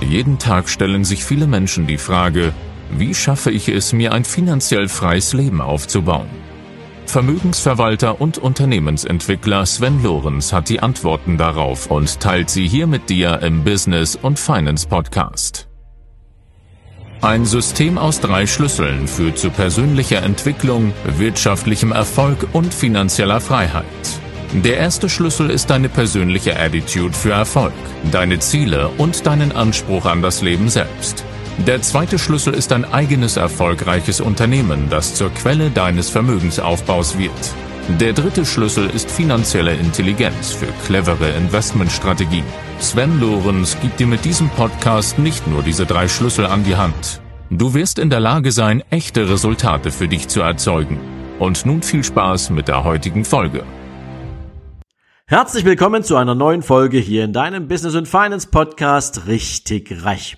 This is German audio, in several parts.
Jeden Tag stellen sich viele Menschen die Frage, wie schaffe ich es, mir ein finanziell freies Leben aufzubauen? Vermögensverwalter und Unternehmensentwickler Sven Lorenz hat die Antworten darauf und teilt sie hier mit dir im Business und Finance Podcast. Ein System aus drei Schlüsseln führt zu persönlicher Entwicklung, wirtschaftlichem Erfolg und finanzieller Freiheit. Der erste Schlüssel ist deine persönliche Attitude für Erfolg, deine Ziele und deinen Anspruch an das Leben selbst. Der zweite Schlüssel ist ein eigenes erfolgreiches Unternehmen, das zur Quelle deines Vermögensaufbaus wird. Der dritte Schlüssel ist finanzielle Intelligenz für clevere Investmentstrategien. Sven Lorenz gibt dir mit diesem Podcast nicht nur diese drei Schlüssel an die Hand. Du wirst in der Lage sein, echte Resultate für dich zu erzeugen. Und nun viel Spaß mit der heutigen Folge. Herzlich willkommen zu einer neuen Folge hier in deinem Business und Finance Podcast Richtig Reich.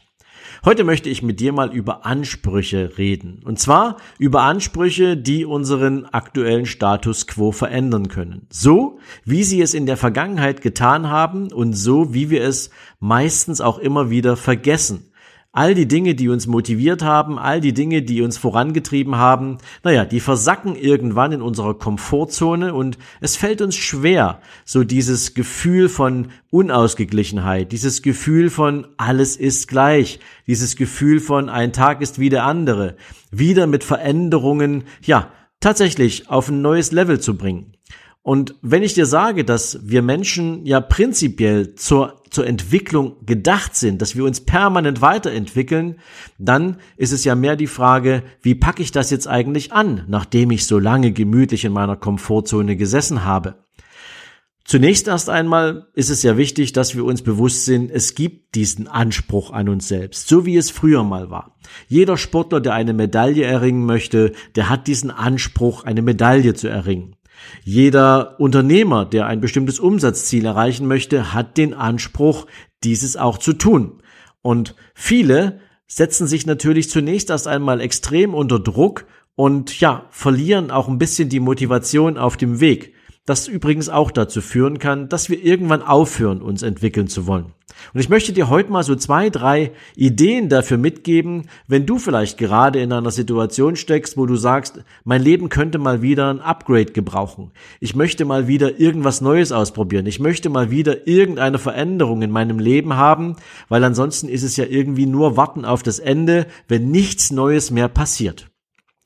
Heute möchte ich mit dir mal über Ansprüche reden. Und zwar über Ansprüche, die unseren aktuellen Status quo verändern können. So, wie sie es in der Vergangenheit getan haben und so, wie wir es meistens auch immer wieder vergessen all die Dinge, die uns motiviert haben, all die Dinge, die uns vorangetrieben haben, naja, die versacken irgendwann in unserer Komfortzone und es fällt uns schwer, so dieses Gefühl von Unausgeglichenheit, dieses Gefühl von alles ist gleich, dieses Gefühl von ein Tag ist wie der andere, wieder mit Veränderungen, ja, tatsächlich auf ein neues Level zu bringen. Und wenn ich dir sage, dass wir Menschen ja prinzipiell zur, zur Entwicklung gedacht sind, dass wir uns permanent weiterentwickeln, dann ist es ja mehr die Frage, wie packe ich das jetzt eigentlich an, nachdem ich so lange gemütlich in meiner Komfortzone gesessen habe. Zunächst erst einmal ist es ja wichtig, dass wir uns bewusst sind, es gibt diesen Anspruch an uns selbst, so wie es früher mal war. Jeder Sportler, der eine Medaille erringen möchte, der hat diesen Anspruch, eine Medaille zu erringen. Jeder Unternehmer, der ein bestimmtes Umsatzziel erreichen möchte, hat den Anspruch, dieses auch zu tun. Und viele setzen sich natürlich zunächst erst einmal extrem unter Druck und ja, verlieren auch ein bisschen die Motivation auf dem Weg das übrigens auch dazu führen kann, dass wir irgendwann aufhören, uns entwickeln zu wollen. Und ich möchte dir heute mal so zwei, drei Ideen dafür mitgeben, wenn du vielleicht gerade in einer Situation steckst, wo du sagst, mein Leben könnte mal wieder ein Upgrade gebrauchen. Ich möchte mal wieder irgendwas Neues ausprobieren. Ich möchte mal wieder irgendeine Veränderung in meinem Leben haben, weil ansonsten ist es ja irgendwie nur Warten auf das Ende, wenn nichts Neues mehr passiert.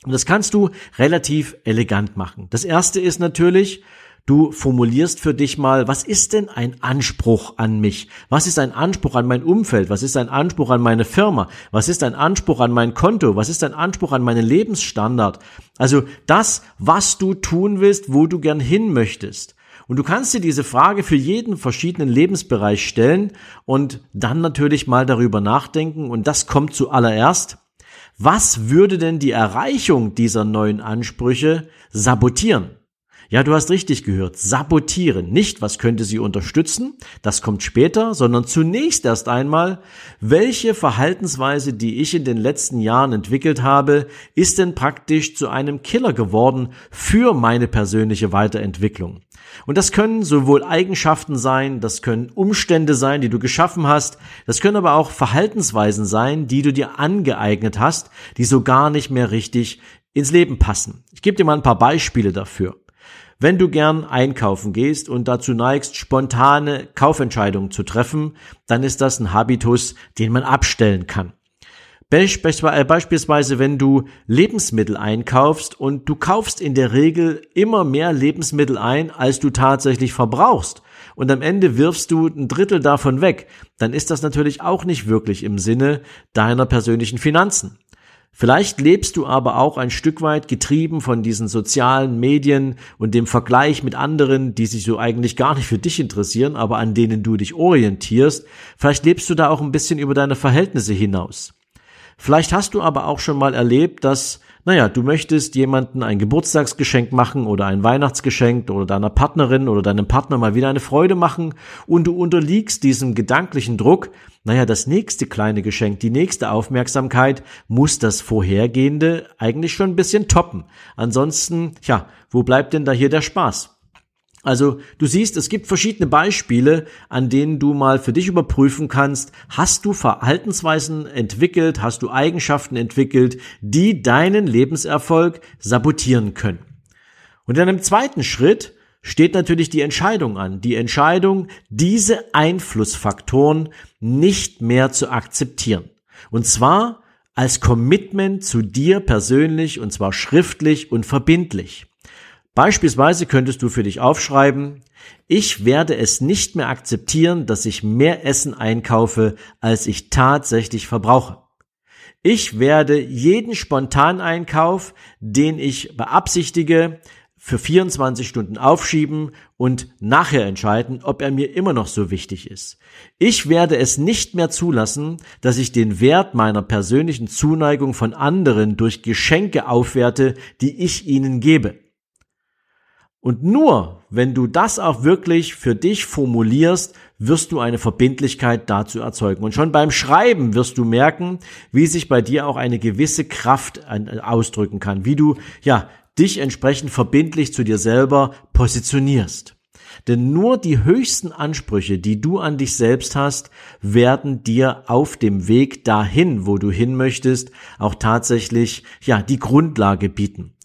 Und das kannst du relativ elegant machen. Das erste ist natürlich, Du formulierst für dich mal, was ist denn ein Anspruch an mich? Was ist ein Anspruch an mein Umfeld? Was ist ein Anspruch an meine Firma? Was ist ein Anspruch an mein Konto? Was ist ein Anspruch an meinen Lebensstandard? Also das, was du tun willst, wo du gern hin möchtest. Und du kannst dir diese Frage für jeden verschiedenen Lebensbereich stellen und dann natürlich mal darüber nachdenken. Und das kommt zuallererst. Was würde denn die Erreichung dieser neuen Ansprüche sabotieren? Ja, du hast richtig gehört. Sabotieren. Nicht, was könnte sie unterstützen? Das kommt später, sondern zunächst erst einmal, welche Verhaltensweise, die ich in den letzten Jahren entwickelt habe, ist denn praktisch zu einem Killer geworden für meine persönliche Weiterentwicklung? Und das können sowohl Eigenschaften sein, das können Umstände sein, die du geschaffen hast, das können aber auch Verhaltensweisen sein, die du dir angeeignet hast, die so gar nicht mehr richtig ins Leben passen. Ich gebe dir mal ein paar Beispiele dafür. Wenn du gern einkaufen gehst und dazu neigst, spontane Kaufentscheidungen zu treffen, dann ist das ein Habitus, den man abstellen kann. Äh, beispielsweise, wenn du Lebensmittel einkaufst und du kaufst in der Regel immer mehr Lebensmittel ein, als du tatsächlich verbrauchst. Und am Ende wirfst du ein Drittel davon weg, dann ist das natürlich auch nicht wirklich im Sinne deiner persönlichen Finanzen. Vielleicht lebst du aber auch ein Stück weit getrieben von diesen sozialen Medien und dem Vergleich mit anderen, die sich so eigentlich gar nicht für dich interessieren, aber an denen du dich orientierst. Vielleicht lebst du da auch ein bisschen über deine Verhältnisse hinaus. Vielleicht hast du aber auch schon mal erlebt, dass naja, du möchtest jemanden ein Geburtstagsgeschenk machen oder ein Weihnachtsgeschenk oder deiner Partnerin oder deinem Partner mal wieder eine Freude machen und du unterliegst diesem gedanklichen Druck, naja, das nächste kleine Geschenk, die nächste Aufmerksamkeit muss das vorhergehende eigentlich schon ein bisschen toppen. Ansonsten, ja, wo bleibt denn da hier der Spaß? Also du siehst, es gibt verschiedene Beispiele, an denen du mal für dich überprüfen kannst, hast du Verhaltensweisen entwickelt, hast du Eigenschaften entwickelt, die deinen Lebenserfolg sabotieren können. Und in einem zweiten Schritt steht natürlich die Entscheidung an. Die Entscheidung, diese Einflussfaktoren nicht mehr zu akzeptieren. Und zwar als Commitment zu dir persönlich und zwar schriftlich und verbindlich. Beispielsweise könntest du für dich aufschreiben, ich werde es nicht mehr akzeptieren, dass ich mehr Essen einkaufe, als ich tatsächlich verbrauche. Ich werde jeden Spontaneinkauf, den ich beabsichtige, für 24 Stunden aufschieben und nachher entscheiden, ob er mir immer noch so wichtig ist. Ich werde es nicht mehr zulassen, dass ich den Wert meiner persönlichen Zuneigung von anderen durch Geschenke aufwerte, die ich ihnen gebe. Und nur wenn du das auch wirklich für dich formulierst, wirst du eine Verbindlichkeit dazu erzeugen. Und schon beim Schreiben wirst du merken, wie sich bei dir auch eine gewisse Kraft ausdrücken kann, wie du, ja, dich entsprechend verbindlich zu dir selber positionierst. Denn nur die höchsten Ansprüche, die du an dich selbst hast, werden dir auf dem Weg dahin, wo du hin möchtest, auch tatsächlich, ja, die Grundlage bieten.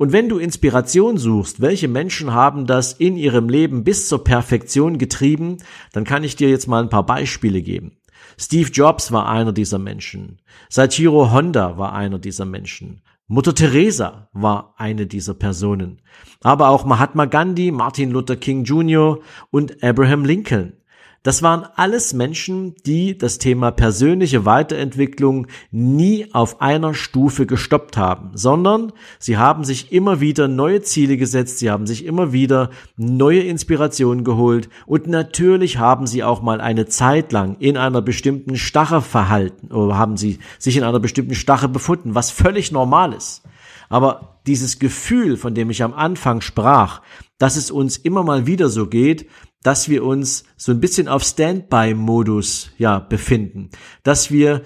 Und wenn du Inspiration suchst, welche Menschen haben das in ihrem Leben bis zur Perfektion getrieben, dann kann ich dir jetzt mal ein paar Beispiele geben. Steve Jobs war einer dieser Menschen. Sachiro Honda war einer dieser Menschen. Mutter Teresa war eine dieser Personen. Aber auch Mahatma Gandhi, Martin Luther King Jr. und Abraham Lincoln. Das waren alles Menschen, die das Thema persönliche Weiterentwicklung nie auf einer Stufe gestoppt haben, sondern sie haben sich immer wieder neue Ziele gesetzt, sie haben sich immer wieder neue Inspirationen geholt und natürlich haben sie auch mal eine Zeit lang in einer bestimmten Stache verhalten oder haben sie sich in einer bestimmten Stache befunden, was völlig normal ist. Aber dieses Gefühl, von dem ich am Anfang sprach, dass es uns immer mal wieder so geht, dass wir uns so ein bisschen auf Standby-Modus ja befinden, dass wir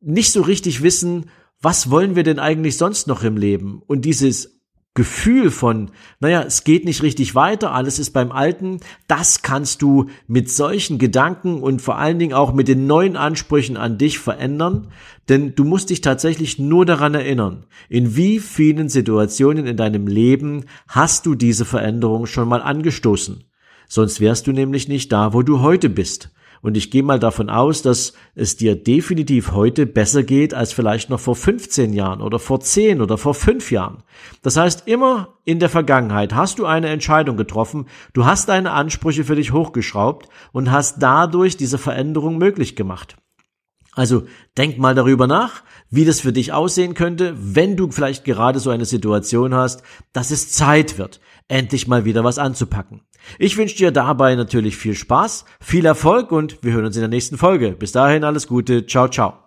nicht so richtig wissen, was wollen wir denn eigentlich sonst noch im Leben? Und dieses Gefühl von, naja, es geht nicht richtig weiter, alles ist beim Alten, das kannst du mit solchen Gedanken und vor allen Dingen auch mit den neuen Ansprüchen an dich verändern, denn du musst dich tatsächlich nur daran erinnern, in wie vielen Situationen in deinem Leben hast du diese Veränderung schon mal angestoßen. Sonst wärst du nämlich nicht da, wo du heute bist. Und ich gehe mal davon aus, dass es dir definitiv heute besser geht als vielleicht noch vor 15 Jahren oder vor 10 oder vor 5 Jahren. Das heißt, immer in der Vergangenheit hast du eine Entscheidung getroffen, du hast deine Ansprüche für dich hochgeschraubt und hast dadurch diese Veränderung möglich gemacht. Also denk mal darüber nach, wie das für dich aussehen könnte, wenn du vielleicht gerade so eine Situation hast, dass es Zeit wird, endlich mal wieder was anzupacken. Ich wünsche dir dabei natürlich viel Spaß, viel Erfolg und wir hören uns in der nächsten Folge. Bis dahin alles Gute, ciao, ciao.